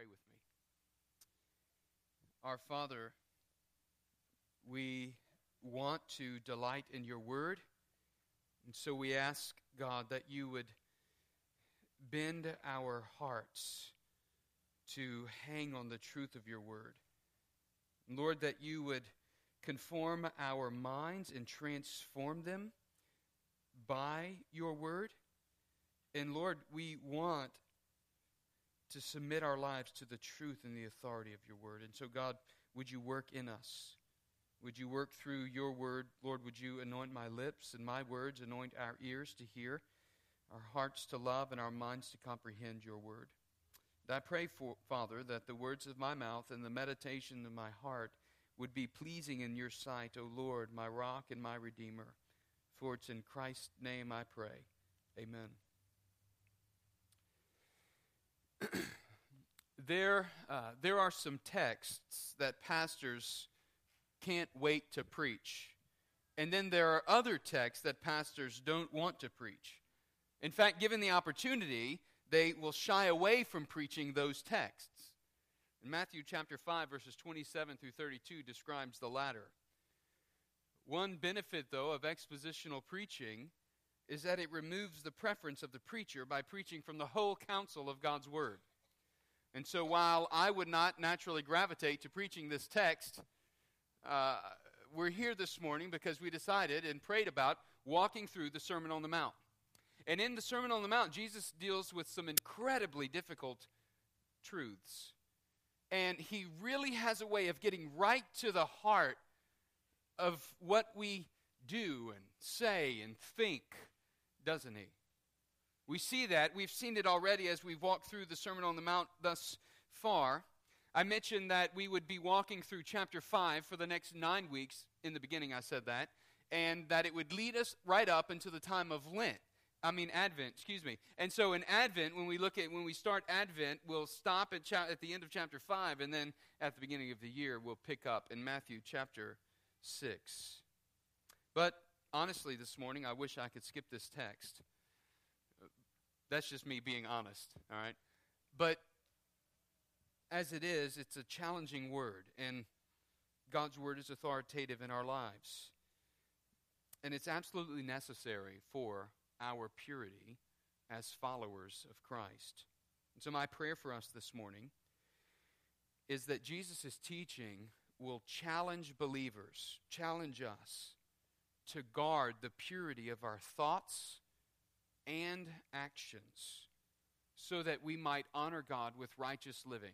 pray with me? Our Father, we want to delight in your word. And so we ask, God, that you would bend our hearts to hang on the truth of your word. Lord, that you would conform our minds and transform them by your word. And Lord, we want to submit our lives to the truth and the authority of your word. And so, God, would you work in us? Would you work through your word? Lord, would you anoint my lips and my words, anoint our ears to hear, our hearts to love, and our minds to comprehend your word? And I pray, for, Father, that the words of my mouth and the meditation of my heart would be pleasing in your sight, O Lord, my rock and my redeemer. For it's in Christ's name I pray. Amen. there, uh, there are some texts that pastors can't wait to preach. And then there are other texts that pastors don't want to preach. In fact, given the opportunity, they will shy away from preaching those texts. In Matthew chapter 5, verses 27 through 32 describes the latter. One benefit, though, of expositional preaching is that it removes the preference of the preacher by preaching from the whole counsel of God's Word. And so, while I would not naturally gravitate to preaching this text, uh, we're here this morning because we decided and prayed about walking through the Sermon on the Mount. And in the Sermon on the Mount, Jesus deals with some incredibly difficult truths. And he really has a way of getting right to the heart of what we do and say and think, doesn't he? We see that. We've seen it already as we've walked through the Sermon on the Mount thus far. I mentioned that we would be walking through chapter 5 for the next nine weeks. In the beginning, I said that. And that it would lead us right up into the time of Lent. I mean, Advent, excuse me. And so in Advent, when we look at, when we start Advent, we'll stop at, cha- at the end of chapter 5, and then at the beginning of the year, we'll pick up in Matthew chapter 6. But honestly, this morning, I wish I could skip this text. That's just me being honest, all right? But as it is, it's a challenging word, and God's word is authoritative in our lives. And it's absolutely necessary for our purity as followers of Christ. And so, my prayer for us this morning is that Jesus' teaching will challenge believers, challenge us to guard the purity of our thoughts and actions so that we might honor God with righteous living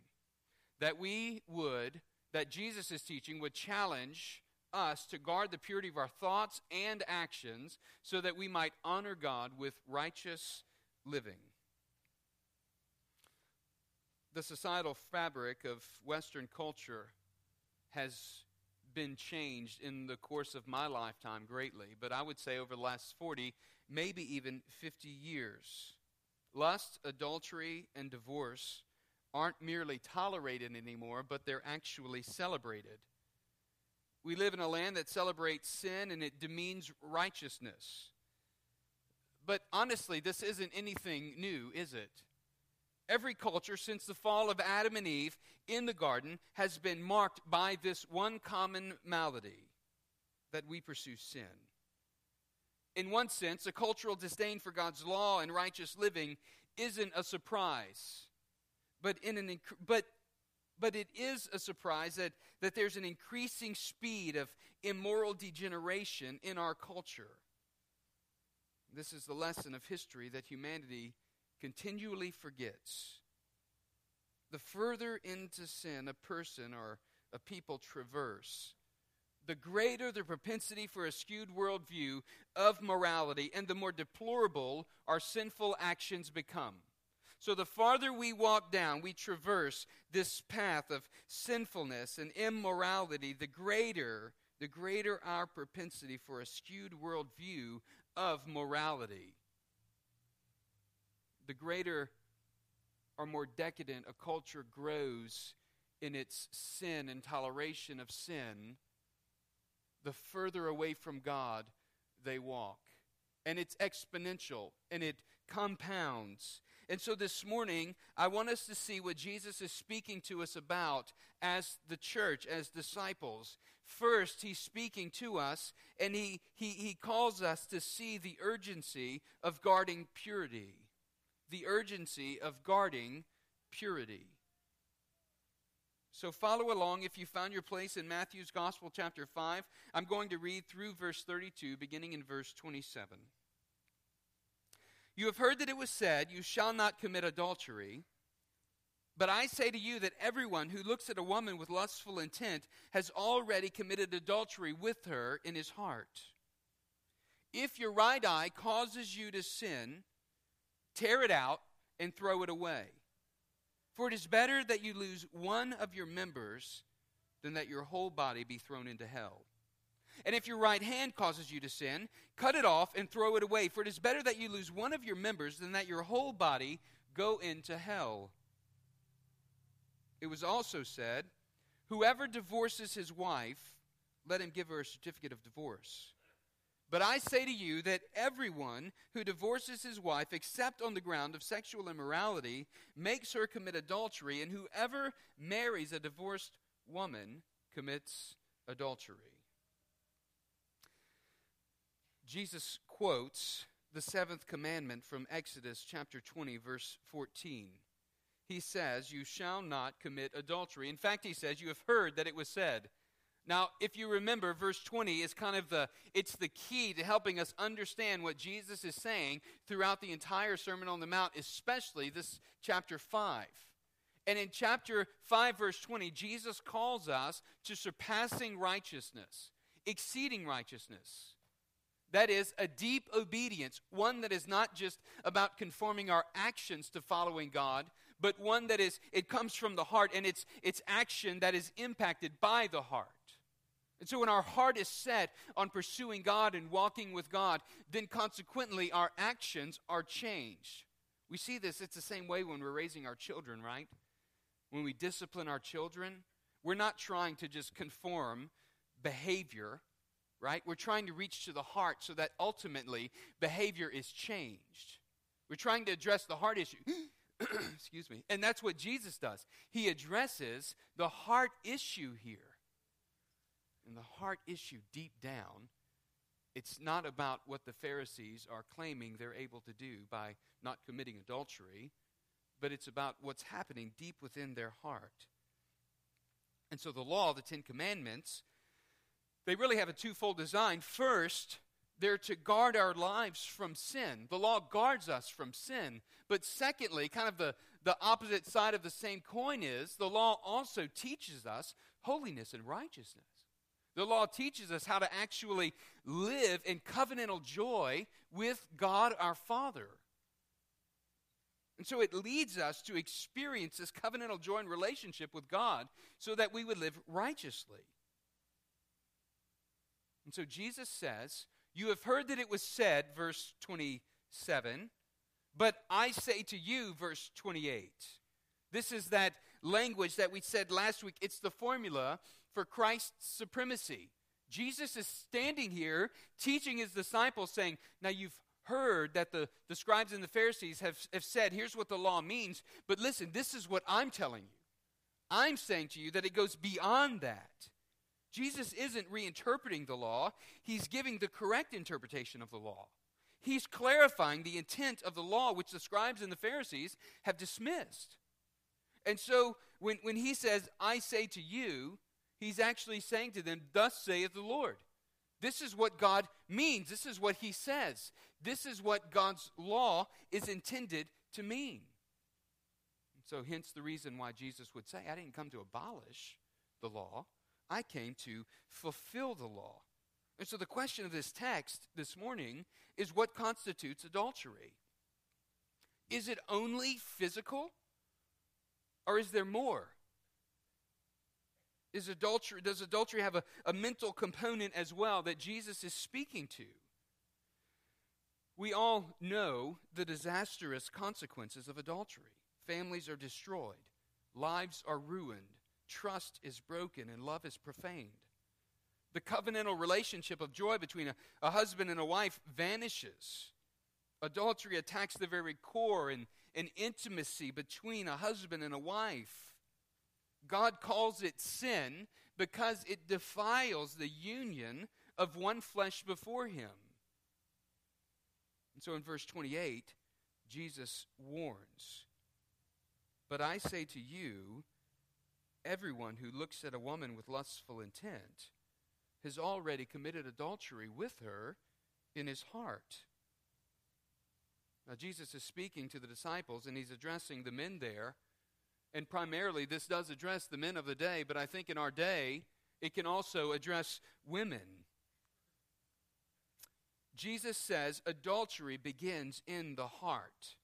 that we would, that Jesus' is teaching would challenge us to guard the purity of our thoughts and actions so that we might honor God with righteous living. The societal fabric of Western culture has been changed in the course of my lifetime greatly, but I would say over the last 40, maybe even 50 years. Lust, adultery, and divorce aren't merely tolerated anymore, but they're actually celebrated. We live in a land that celebrates sin and it demeans righteousness. But honestly, this isn't anything new, is it? Every culture since the fall of Adam and Eve in the garden has been marked by this one common malady that we pursue sin. In one sense, a cultural disdain for God's law and righteous living isn't a surprise but in an but but it is a surprise that, that there's an increasing speed of immoral degeneration in our culture. This is the lesson of history that humanity continually forgets. The further into sin a person or a people traverse, the greater the propensity for a skewed worldview of morality, and the more deplorable our sinful actions become. So the farther we walk down, we traverse this path of sinfulness and immorality, the greater, the greater our propensity for a skewed worldview of morality. The greater or more decadent a culture grows in its sin and toleration of sin, the further away from God they walk. And it's exponential and it compounds And so this morning, I want us to see what Jesus is speaking to us about as the church, as disciples. First, he's speaking to us, and he, he, he calls us to see the urgency of guarding purity. The urgency of guarding purity. So follow along if you found your place in Matthew's Gospel, chapter 5. I'm going to read through verse 32, beginning in verse 27. You have heard that it was said, You shall not commit adultery. But I say to you that everyone who looks at a woman with lustful intent has already committed adultery with her in his heart. If your right eye causes you to sin, tear it out and throw it away. For it is better that you lose one of your members than that your whole body be thrown into hell. And if your right hand causes you to sin, cut it off and throw it away. For it is better that you lose one of your members than that your whole body go into hell. It was also said, Whoever divorces his wife, let him give her a certificate of divorce. But I say to you that everyone who divorces his wife, except on the ground of sexual immorality, makes her commit adultery, and whoever marries a divorced woman commits adultery. Jesus quotes the seventh commandment from Exodus chapter 20, verse 14. He says, You shall not commit adultery. In fact, he says, You have heard that it was said. Now, if you remember, verse 20 is kind of the it's the key to helping us understand what Jesus is saying throughout the entire Sermon on the Mount, especially this chapter 5. And in chapter 5, verse 20, Jesus calls us to surpassing righteousness, exceeding righteousness. That is a deep obedience, one that is not just about conforming our actions to following God, but one that is, it comes from the heart and it's, it's action that is impacted by the heart. And so when our heart is set on pursuing God and walking with God, then consequently our actions are changed. We see this, it's the same way when we're raising our children, right? When we discipline our children, we're not trying to just conform behavior, right? We're trying to reach to the heart so that ultimately behavior is changed. We're trying to address the heart issue. Excuse me. And that's what Jesus does. He addresses the heart issue here. And the heart issue deep down, it's not about what the Pharisees are claiming they're able to do by not committing adultery, but it's about what's happening deep within their heart. And so the law, the Ten Commandments, they really have a twofold design. First, they're to guard our lives from sin. The law guards us from sin. But secondly, kind of the, the opposite side of the same coin is the law also teaches us holiness and righteousness. The law teaches us how to actually live in covenantal joy with God our Father. And so it leads us to experience this covenantal joy and relationship with God so that we would live righteously. And so Jesus says, You have heard that it was said, verse 27, but I say to you, verse 28. This is that language that we said last week. It's the formula for Christ's supremacy. Jesus is standing here teaching his disciples, saying, Now you've heard that the, the scribes and the Pharisees have, have said, Here's what the law means, but listen, this is what I'm telling you. I'm saying to you that it goes beyond that. Jesus isn't reinterpreting the law, he's giving the correct interpretation of the law. He's clarifying the intent of the law, which the scribes and the Pharisees have dismissed. And so when, when he says, I say to you, he's actually saying to them, Thus saith the Lord. This is what God means. This is what he says. This is what God's law is intended to mean. So, hence the reason why Jesus would say, I didn't come to abolish the law, I came to fulfill the law. And so the question of this text this morning is what constitutes adultery? Is it only physical? Or is there more? Is adultery, does adultery have a, a mental component as well that Jesus is speaking to? We all know the disastrous consequences of adultery. Families are destroyed, lives are ruined, trust is broken and love is profaned. The covenantal relationship of joy between a, a husband and a wife vanishes. Adultery attacks the very core and, and intimacy between a husband and a wife. God calls it sin because it defiles the union of one flesh before him. And so in verse 28, Jesus warns But I say to you, everyone who looks at a woman with lustful intent has already committed adultery with her in his heart. Now, Jesus is speaking to the disciples and he's addressing the men there. And primarily, this does address the men of the day, but I think in our day, it can also address women. Jesus says adultery begins in the heart.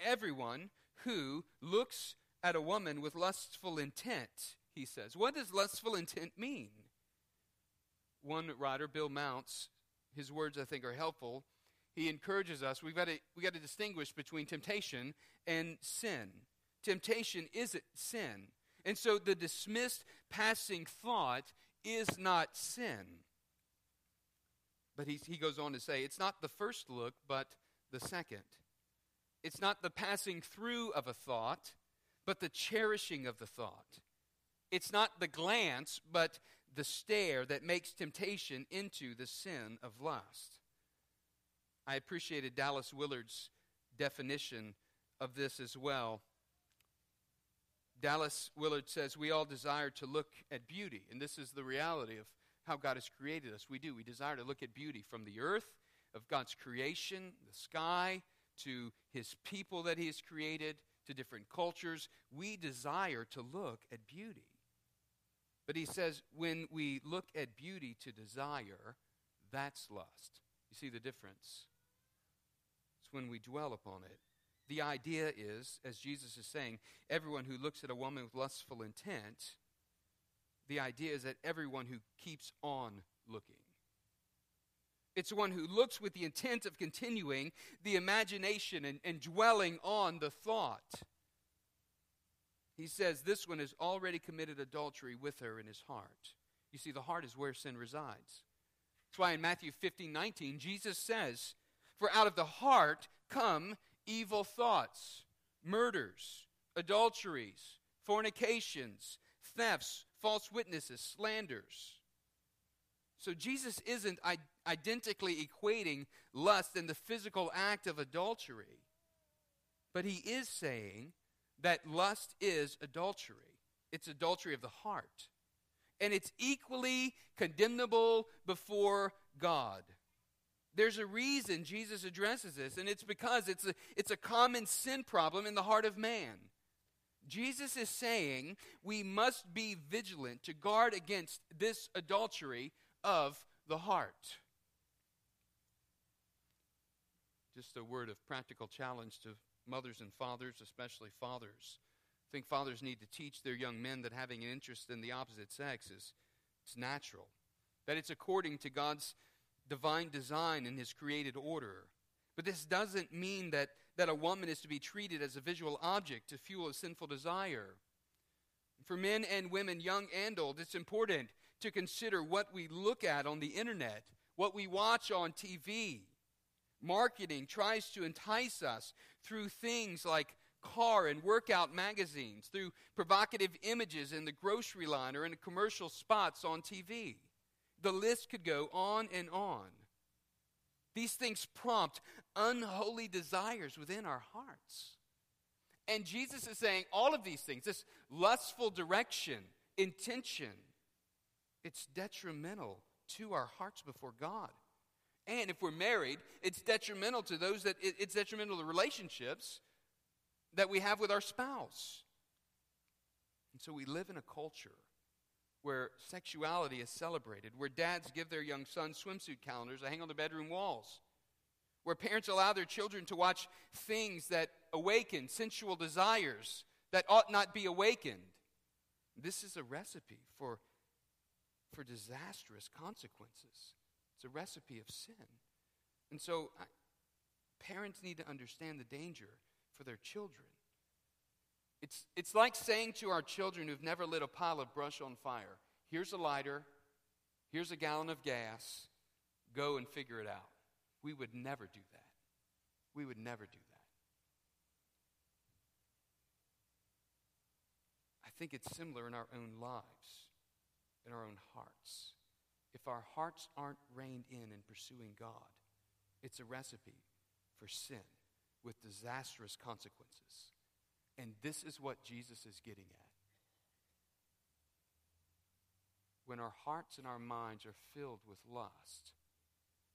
Everyone who looks at a woman with lustful intent, he says. What does lustful intent mean? One writer, Bill Mounce, his words I think are helpful. He encourages us, we've got to, we've got to distinguish between temptation and sin. Temptation isn't sin. And so the dismissed passing thought is not sin. But he, he goes on to say, it's not the first look, but the second. It's not the passing through of a thought, but the cherishing of the thought. It's not the glance, but the stare that makes temptation into the sin of lust. I appreciated Dallas Willard's definition of this as well. Dallas Willard says, We all desire to look at beauty, and this is the reality of how God has created us. We do. We desire to look at beauty from the earth, of God's creation, the sky, to his people that he has created, to different cultures. We desire to look at beauty. But he says, when we look at beauty to desire, that's lust. You see the difference? It's when we dwell upon it. The idea is, as Jesus is saying, everyone who looks at a woman with lustful intent the idea is that everyone who keeps on looking. It's one who looks with the intent of continuing the imagination and, and dwelling on the thought. He says this one has already committed adultery with her in his heart. You see, the heart is where sin resides. That's why in Matthew 15 19, Jesus says, For out of the heart come evil thoughts, murders, adulteries, fornications, thefts, false witnesses, slanders. So Jesus isn't identically equating lust and the physical act of adultery, but he is saying that lust is adultery. It's adultery of the heart. And it's equally condemnable before God. There's a reason Jesus addresses this, and it's because it's a, it's a common sin problem in the heart of man. Jesus is saying we must be vigilant to guard against this adultery of the heart. Just a word of practical challenge to mothers and fathers, especially fathers. I think fathers need to teach their young men that having an interest in the opposite sex is it's natural, that it's according to God's divine design and his created order. But this doesn't mean that that a woman is to be treated as a visual object to fuel a sinful desire. For men and women, young and old, it's important to consider what we look at on the internet, what we watch on TV. Marketing tries to entice us through things like car and workout magazines, through provocative images in the grocery line or in commercial spots on TV. The list could go on and on. These things prompt unholy desires within our hearts. And Jesus is saying all of these things, this lustful direction, intention, it's detrimental to our hearts before God. And if we're married, it's detrimental to those that it's detrimental to relationships that we have with our spouse. And so we live in a culture where sexuality is celebrated, where dads give their young sons swimsuit calendars to hang on the bedroom walls, where parents allow their children to watch things that awaken sensual desires that ought not be awakened. This is a recipe for, for disastrous consequences. It's a recipe of sin. And so, I, parents need to understand the danger for their children. It's, it's like saying to our children who've never lit a pile of brush on fire here's a lighter, here's a gallon of gas, go and figure it out. We would never do that. we would never do that. I think it's similar in our own lives, in our own hearts. If our hearts aren't reined in in pursuing God, it's a recipe for sin with disastrous consequences. And this is what Jesus is getting at. When our hearts and our minds are filled with lust,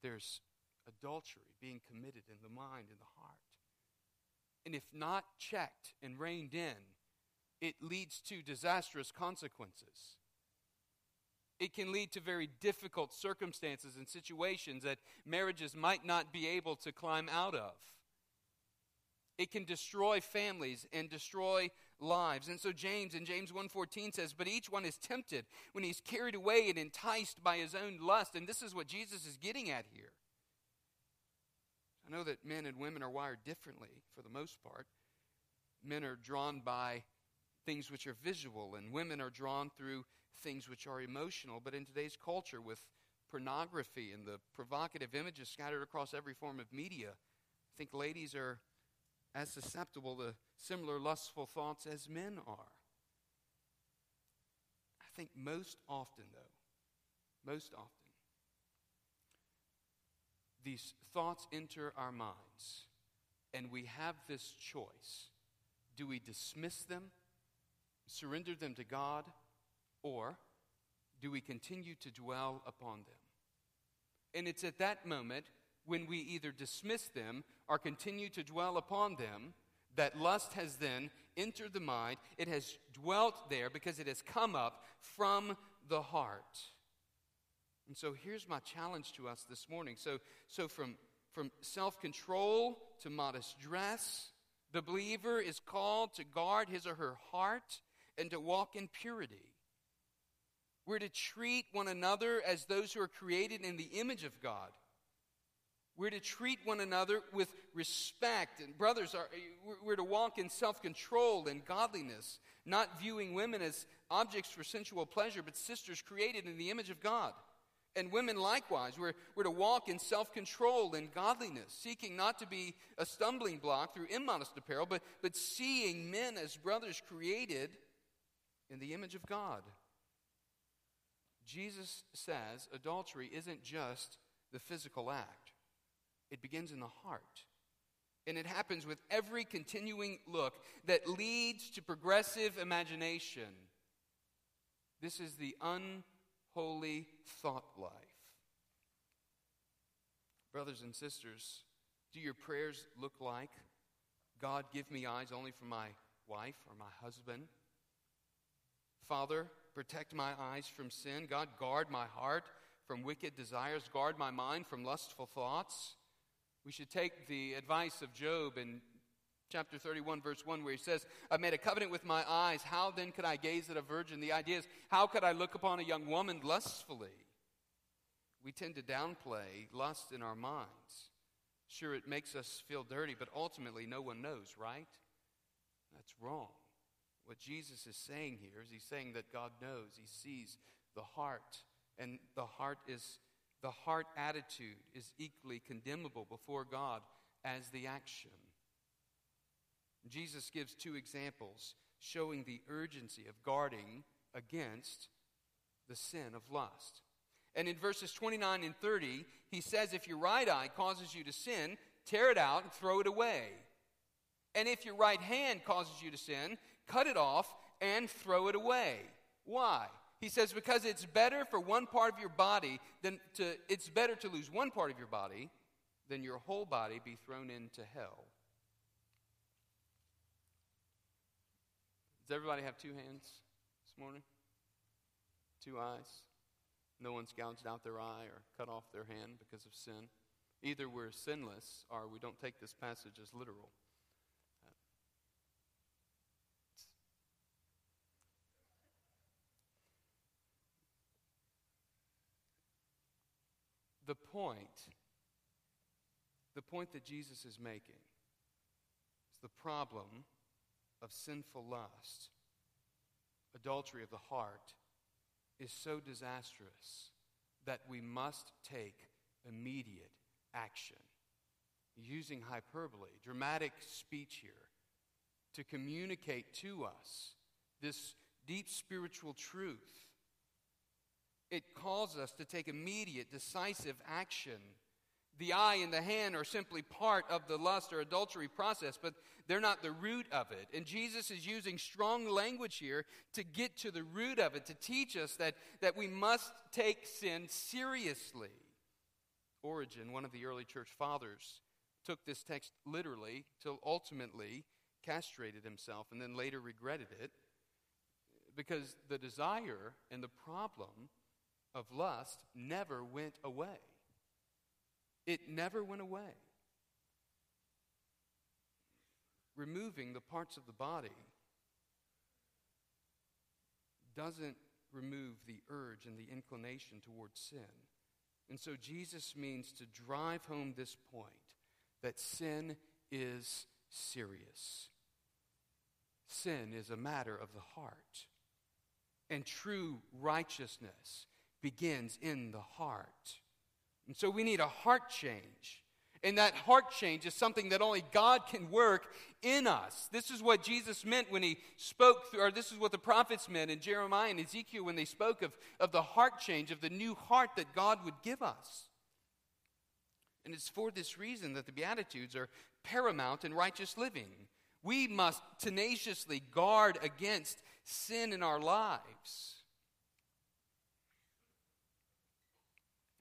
there's adultery being committed in the mind and the heart. And if not checked and reined in, it leads to disastrous consequences. It can lead to very difficult circumstances and situations that marriages might not be able to climb out of. It can destroy families and destroy lives. And so James in James 1:14 says, "But each one is tempted when he's carried away and enticed by his own lust." And this is what Jesus is getting at here. I know that men and women are wired differently for the most part. Men are drawn by things which are visual, and women are drawn through things which are emotional. But in today's culture, with pornography and the provocative images scattered across every form of media, I think ladies are as susceptible to similar lustful thoughts as men are. I think most often, though, most often, these thoughts enter our minds, and we have this choice. Do we dismiss them, surrender them to God, or do we continue to dwell upon them? And it's at that moment when we either dismiss them or continue to dwell upon them that lust has then entered the mind. It has dwelt there because it has come up from the heart. And so here's my challenge to us this morning. So, so from, from self control to modest dress, the believer is called to guard his or her heart and to walk in purity. We're to treat one another as those who are created in the image of God. We're to treat one another with respect. And brothers, are, we're to walk in self control and godliness, not viewing women as objects for sensual pleasure, but sisters created in the image of God. And women likewise, we're, we're to walk in self control and godliness, seeking not to be a stumbling block through immodest apparel, but, but seeing men as brothers created in the image of God. Jesus says adultery isn't just the physical act, it begins in the heart. And it happens with every continuing look that leads to progressive imagination. This is the unholy thought life. Brothers and sisters, do your prayers look like God, give me eyes only for my wife or my husband? Father, protect my eyes from sin. God, guard my heart from wicked desires. Guard my mind from lustful thoughts. We should take the advice of Job in chapter 31, verse 1, where he says, I've made a covenant with my eyes. How then could I gaze at a virgin? The idea is, how could I look upon a young woman lustfully? We tend to downplay lust in our minds. Sure, it makes us feel dirty, but ultimately, no one knows, right? That's wrong. What Jesus is saying here is he's saying that God knows, he sees the heart, and the heart is the heart attitude is equally condemnable before God as the action. Jesus gives two examples showing the urgency of guarding against the sin of lust. And in verses 29 and 30, he says, If your right eye causes you to sin, tear it out and throw it away. And if your right hand causes you to sin, cut it off and throw it away. Why? He says, because it's better for one part of your body than to, it's better to lose one part of your body than your whole body be thrown into hell. Does everybody have two hands this morning? Two eyes? No one's gouged out their eye or cut off their hand because of sin. Either we're sinless or we don't take this passage as literal. The point, the point that Jesus is making is the problem of sinful lust, adultery of the heart, is so disastrous that we must take immediate action. using hyperbole, dramatic speech here, to communicate to us this deep spiritual truth. It calls us to take immediate, decisive action. The eye and the hand are simply part of the lust or adultery process, but they're not the root of it. And Jesus is using strong language here to get to the root of it, to teach us that, that we must take sin seriously. Origen, one of the early church fathers, took this text literally till ultimately castrated himself and then later regretted it because the desire and the problem of lust never went away. It never went away. Removing the parts of the body doesn't remove the urge and the inclination towards sin. And so Jesus means to drive home this point that sin is serious. Sin is a matter of the heart. And true righteousness begins in the heart. And so we need a heart change. And that heart change is something that only God can work in us. This is what Jesus meant when he spoke, through, or this is what the prophets meant in Jeremiah and Ezekiel when they spoke of, of the heart change, of the new heart that God would give us. And it's for this reason that the Beatitudes are paramount in righteous living. We must tenaciously guard against sin in our lives.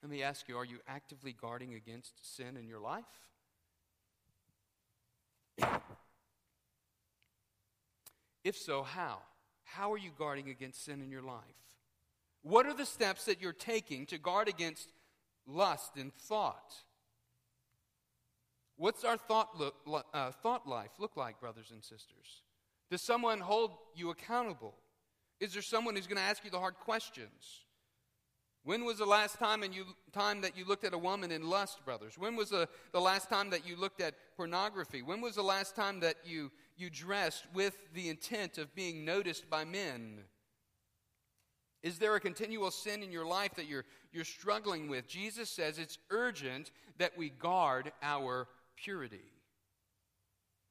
Let me ask you are you actively guarding against sin in your life? If so, how? How are you guarding against sin in your life? What are the steps that you're taking to guard against lust and thought? What's our thought, look, uh, thought life look like, brothers and sisters? Does someone hold you accountable? Is there someone who's going to ask you the hard questions? When was the last time, you, time that you looked at a woman in lust, brothers? When was the, the last time that you looked at pornography? When was the last time that you, you dressed with the intent of being noticed by men? Is there a continual sin in your life that you're, you're struggling with? Jesus says it's urgent that we guard our purity.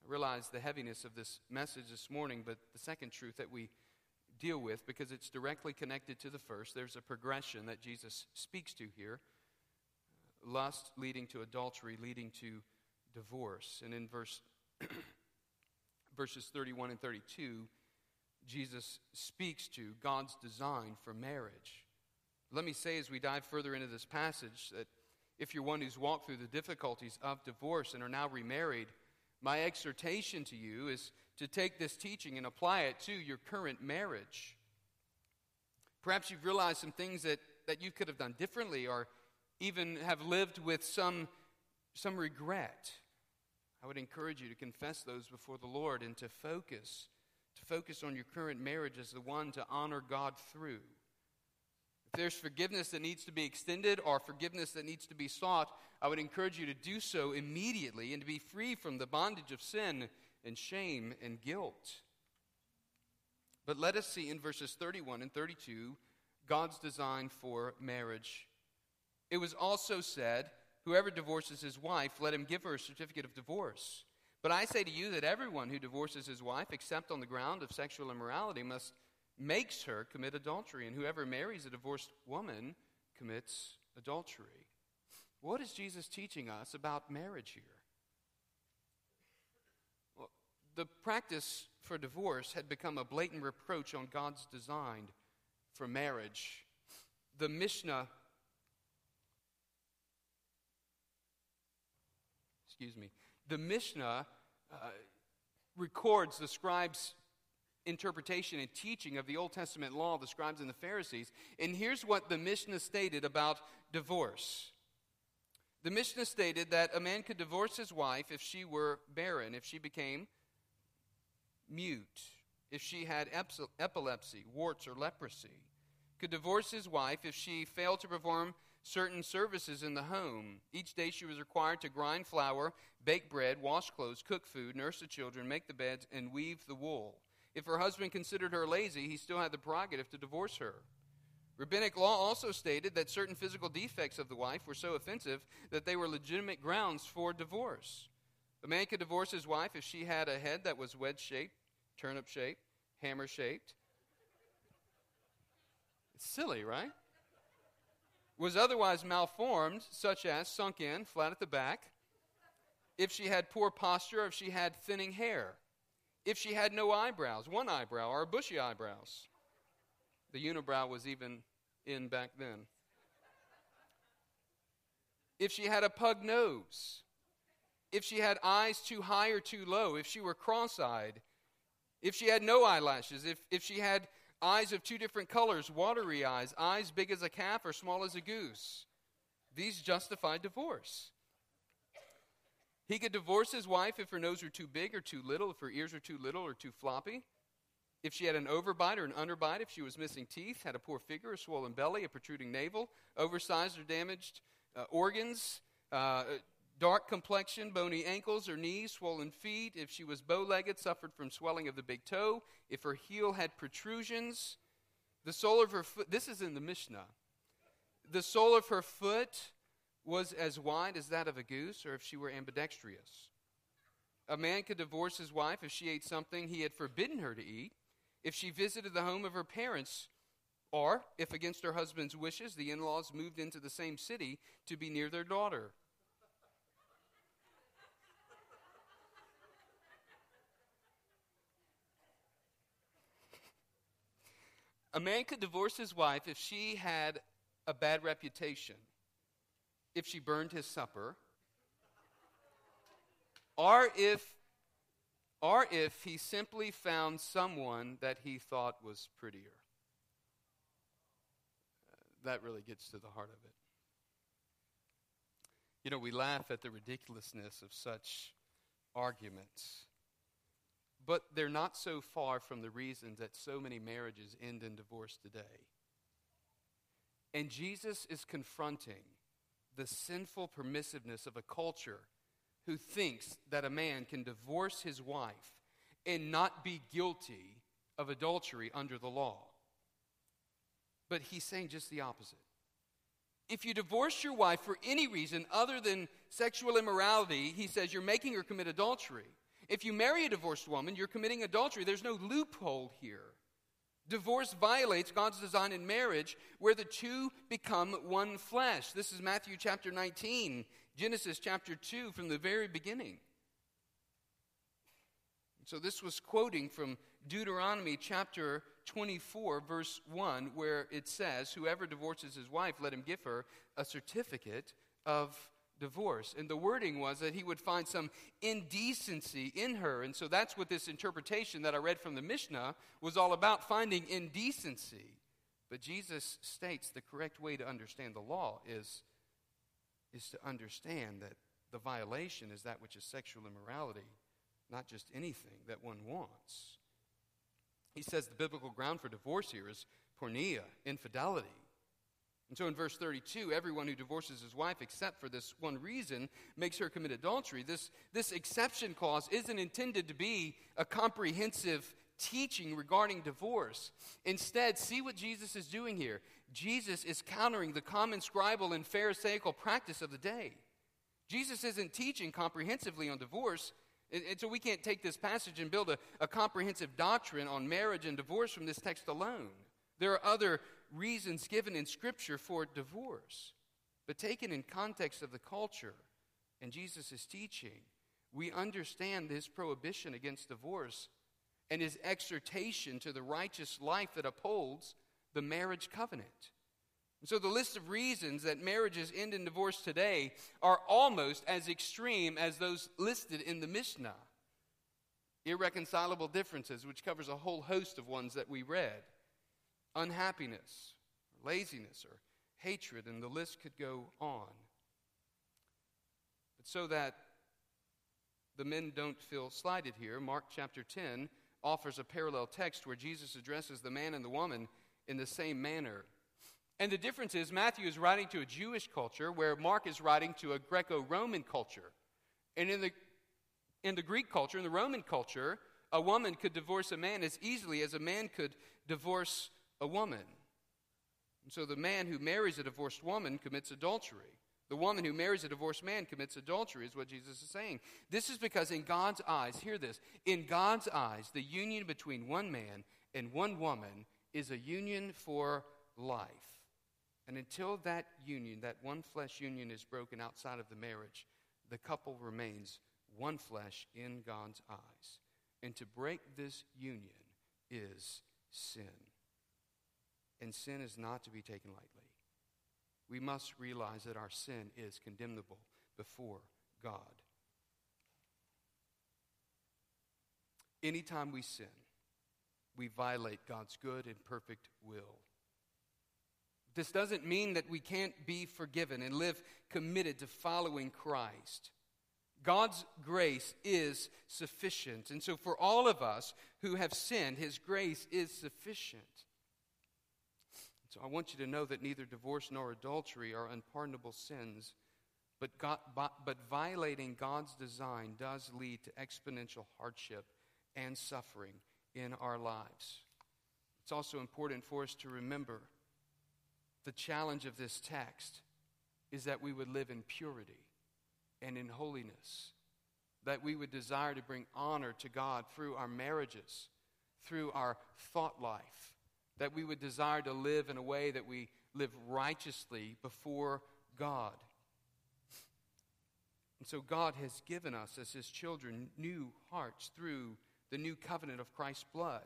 I realize the heaviness of this message this morning, but the second truth that we deal with, because it's directly connected to the first, there's a progression that Jesus speaks to here lust leading to adultery, leading to divorce. And in verse, verses 31 and 32, Jesus speaks to God's design for marriage. Let me say as we dive further into this passage that if you're one who's walked through the difficulties of divorce and are now remarried, my exhortation to you is to take this teaching and apply it to your current marriage. Perhaps you've realized some things that, that you could have done differently or even have lived with some, some regret. I would encourage you to confess those before the Lord and to focus, to focus on your current marriage as the one to honor God through. If there's forgiveness that needs to be extended or forgiveness that needs to be sought, I would encourage you to do so immediately and to be free from the bondage of sin and shame and guilt. But let us see in verses 31 and 32 God's design for marriage. It was also said, Whoever divorces his wife, let him give her a certificate of divorce. But I say to you that everyone who divorces his wife, except on the ground of sexual immorality, must makes her commit adultery, and whoever marries a divorced woman commits adultery. What is Jesus teaching us about marriage here? The practice for divorce had become a blatant reproach on God's design for marriage. The Mishnah, excuse me, the Mishnah uh, records, the scribes interpretation and teaching of the Old Testament law, the scribes and the Pharisees. And here's what the Mishnah stated about divorce. The Mishnah stated that a man could divorce his wife if she were barren, if she became mute, if she had epilepsy, warts, or leprosy. Could divorce his wife if she failed to perform certain services in the home. Each day she was required to grind flour, bake bread, wash clothes, cook food, nurse the children, make the beds, and weave the wool. If her husband considered her lazy, he still had the prerogative to divorce her. Rabbinic law also stated that certain physical defects of the wife were so offensive that they were legitimate grounds for divorce. A man could divorce his wife if she had a head that was wedge shaped, turnip shaped, hammer shaped. It's silly, right? Was otherwise malformed, such as sunk in, flat at the back. If she had poor posture, if she had thinning hair. If she had no eyebrows, one eyebrow, or bushy eyebrows. The unibrow was even in back then. If she had a pug nose, if she had eyes too high or too low, if she were cross eyed, if she had no eyelashes, if, if she had eyes of two different colors, watery eyes, eyes big as a calf or small as a goose, these justify divorce. He could divorce his wife if her nose were too big or too little, if her ears were too little or too floppy. If she had an overbite or an underbite, if she was missing teeth, had a poor figure, a swollen belly, a protruding navel, oversized or damaged uh, organs, uh, dark complexion, bony ankles or knees, swollen feet, if she was bow legged, suffered from swelling of the big toe, if her heel had protrusions, the sole of her foot, this is in the Mishnah, the sole of her foot was as wide as that of a goose, or if she were ambidextrous. A man could divorce his wife if she ate something he had forbidden her to eat if she visited the home of her parents, or if, against her husband's wishes, the in laws moved into the same city to be near their daughter. A man could divorce his wife if she had a bad reputation, if she burned his supper, or if or if he simply found someone that he thought was prettier. Uh, that really gets to the heart of it. You know, we laugh at the ridiculousness of such arguments, but they're not so far from the reasons that so many marriages end in divorce today. And Jesus is confronting the sinful permissiveness of a culture who thinks that a man can divorce his wife and not be guilty of adultery under the law. But he's saying just the opposite. If you divorce your wife for any reason other than sexual immorality, he says you're making her commit adultery. If you marry a divorced woman, you're committing adultery. There's no loophole here. Divorce violates God's design in marriage where the two become one flesh. This is Matthew chapter 19. Genesis chapter 2 from the very beginning. So this was quoting from Deuteronomy chapter 24, verse 1, where it says, Whoever divorces his wife, let him give her a certificate of divorce. And the wording was that he would find some indecency in her. And so that's what this interpretation that I read from the Mishnah was all about finding indecency. But Jesus states the correct way to understand the law is is to understand that the violation is that which is sexual immorality, not just anything that one wants. He says the biblical ground for divorce here is porneia, infidelity. And so in verse 32, everyone who divorces his wife except for this one reason makes her commit adultery. This, this exception clause isn't intended to be a comprehensive teaching regarding divorce. Instead, see what Jesus is doing here. Jesus is countering the common scribal and Pharisaical practice of the day. Jesus isn't teaching comprehensively on divorce, and so we can't take this passage and build a, a comprehensive doctrine on marriage and divorce from this text alone. There are other reasons given in Scripture for divorce, but taken in context of the culture and Jesus' teaching, we understand his prohibition against divorce and his exhortation to the righteous life that upholds the marriage covenant. And so, the list of reasons that marriages end in divorce today are almost as extreme as those listed in the Mishnah. Irreconcilable differences, which covers a whole host of ones that we read, unhappiness, or laziness, or hatred, and the list could go on. But so that the men don't feel slighted here, Mark chapter 10 offers a parallel text where Jesus addresses the man and the woman in the same manner. And the difference is Matthew is writing to a Jewish culture where Mark is writing to a Greco Roman culture. And in the, in the Greek culture, in the Roman culture, a woman could divorce a man as easily as a man could divorce a woman. And so the man who marries a divorced woman commits adultery. The woman who marries a divorced man commits adultery, is what Jesus is saying. This is because, in God's eyes, hear this, in God's eyes, the union between one man and one woman is a union for life. And until that union, that one flesh union, is broken outside of the marriage, the couple remains one flesh in God's eyes. And to break this union is sin. And sin is not to be taken lightly. We must realize that our sin is condemnable before God. Anytime we sin, we violate God's good and perfect will. This doesn't mean that we can't be forgiven and live committed to following Christ. God's grace is sufficient. And so, for all of us who have sinned, His grace is sufficient. So, I want you to know that neither divorce nor adultery are unpardonable sins, but, God, but violating God's design does lead to exponential hardship and suffering in our lives. It's also important for us to remember the challenge of this text is that we would live in purity and in holiness, that we would desire to bring honor to God through our marriages, through our thought life, that we would desire to live in a way that we live righteously before God. And so God has given us, as His children, new hearts through the new covenant of Christ's blood.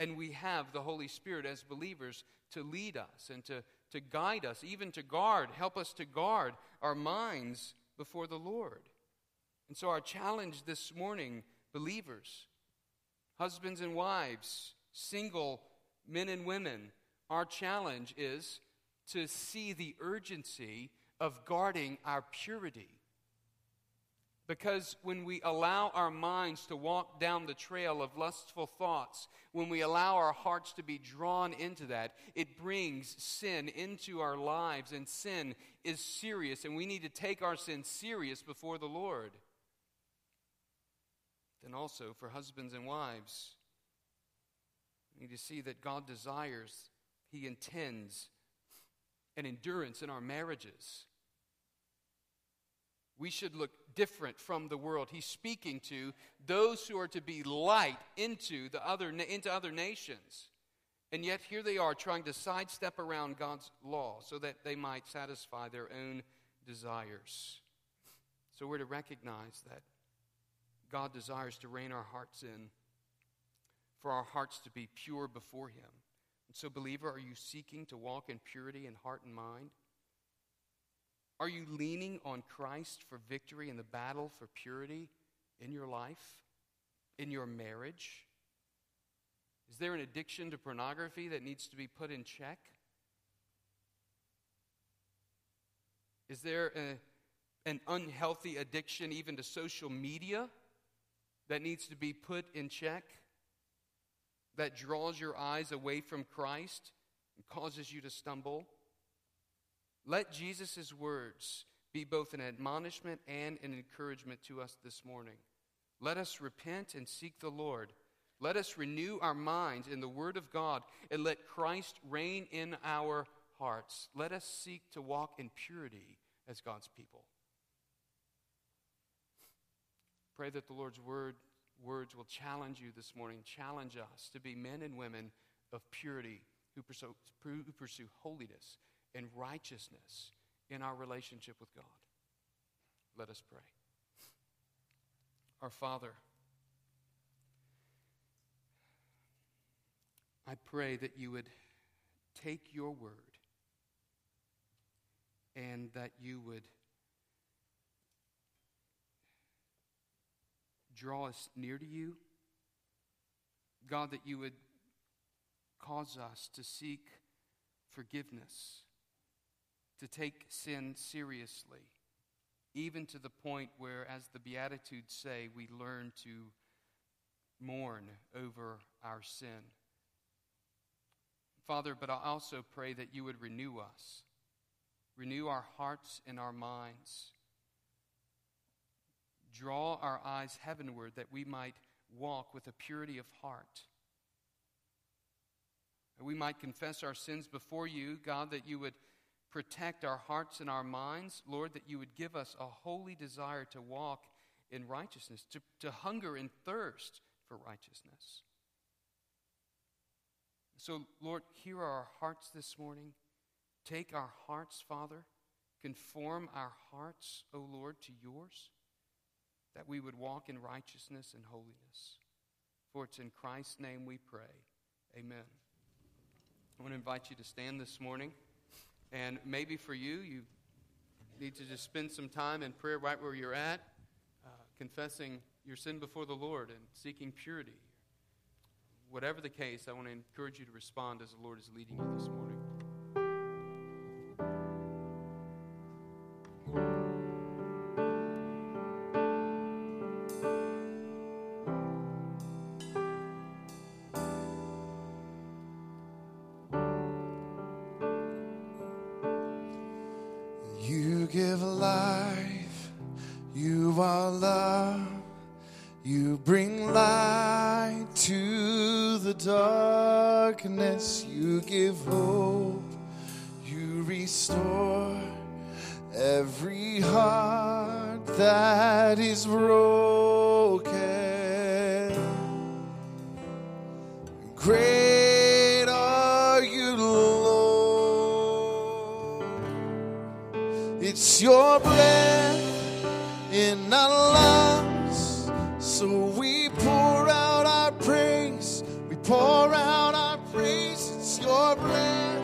And we have the Holy Spirit as believers to lead us and to, to guide us, even to guard, help us to guard our minds before the Lord. And so, our challenge this morning, believers, husbands and wives, single men and women, our challenge is to see the urgency of guarding our purity. Because when we allow our minds to walk down the trail of lustful thoughts, when we allow our hearts to be drawn into that, it brings sin into our lives, and sin is serious, and we need to take our sin serious before the Lord. Then also for husbands and wives, we need to see that God desires, He intends an endurance in our marriages. We should look different from the world. He's speaking to those who are to be light into, the other, into other nations. And yet, here they are trying to sidestep around God's law so that they might satisfy their own desires. So, we're to recognize that God desires to rein our hearts in, for our hearts to be pure before Him. And so, believer, are you seeking to walk in purity in heart and mind? Are you leaning on Christ for victory in the battle for purity in your life, in your marriage? Is there an addiction to pornography that needs to be put in check? Is there a, an unhealthy addiction even to social media that needs to be put in check? That draws your eyes away from Christ and causes you to stumble? Let Jesus' words be both an admonishment and an encouragement to us this morning. Let us repent and seek the Lord. Let us renew our minds in the Word of God and let Christ reign in our hearts. Let us seek to walk in purity as God's people. Pray that the Lord's word, words will challenge you this morning, challenge us to be men and women of purity who pursue, who pursue holiness and righteousness in our relationship with God. Let us pray. Our Father, I pray that you would take your word and that you would draw us near to you. God, that you would cause us to seek forgiveness to take sin seriously, even to the point where, as the Beatitudes say, we learn to mourn over our sin. Father, but I also pray that you would renew us, renew our hearts and our minds. Draw our eyes heavenward that we might walk with a purity of heart. That we might confess our sins before you, God, that you would protect our hearts and our minds, Lord, that you would give us a holy desire to walk in righteousness, to, to hunger and thirst for righteousness. So, Lord, here are our hearts this morning. Take our hearts, Father. Conform our hearts, O Lord, to yours, that we would walk in righteousness and holiness. For it's in Christ's name we pray. Amen. I want to invite you to stand this morning. And maybe for you, you need to just spend some time in prayer right where you're at, uh, confessing your sin before the Lord and seeking purity. Whatever the case, I want to encourage you to respond as the Lord is leading you this morning. Is broken. Great are you, Lord. It's your breath in our lungs. So we pour out our praise. We pour out our praise. It's your breath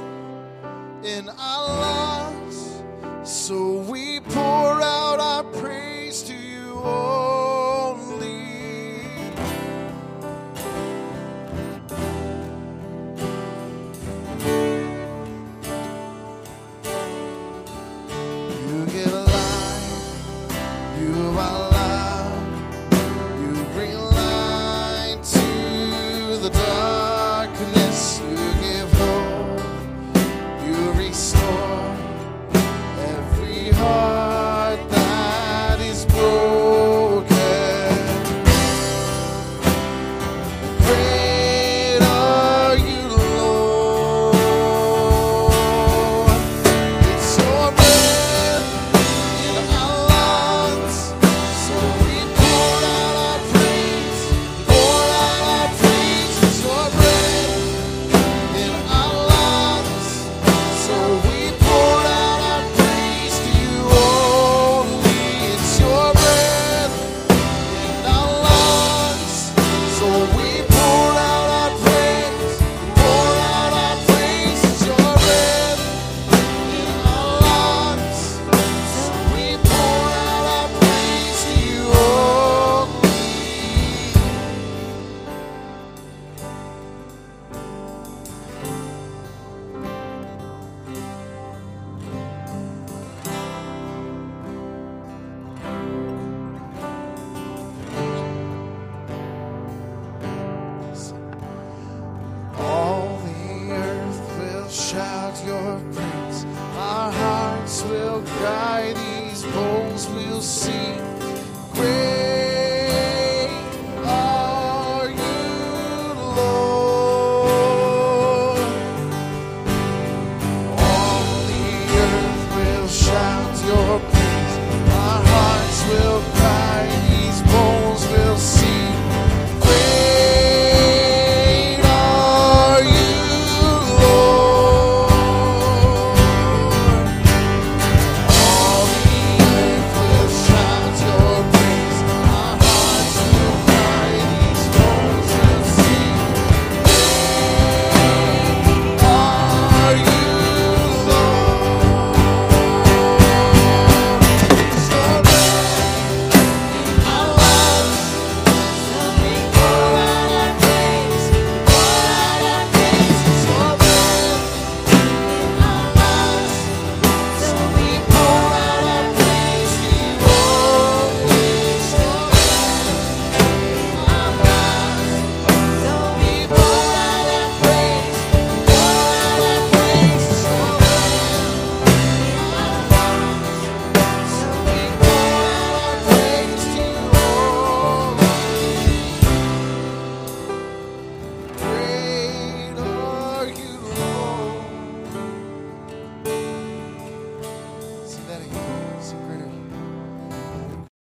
in our lungs. So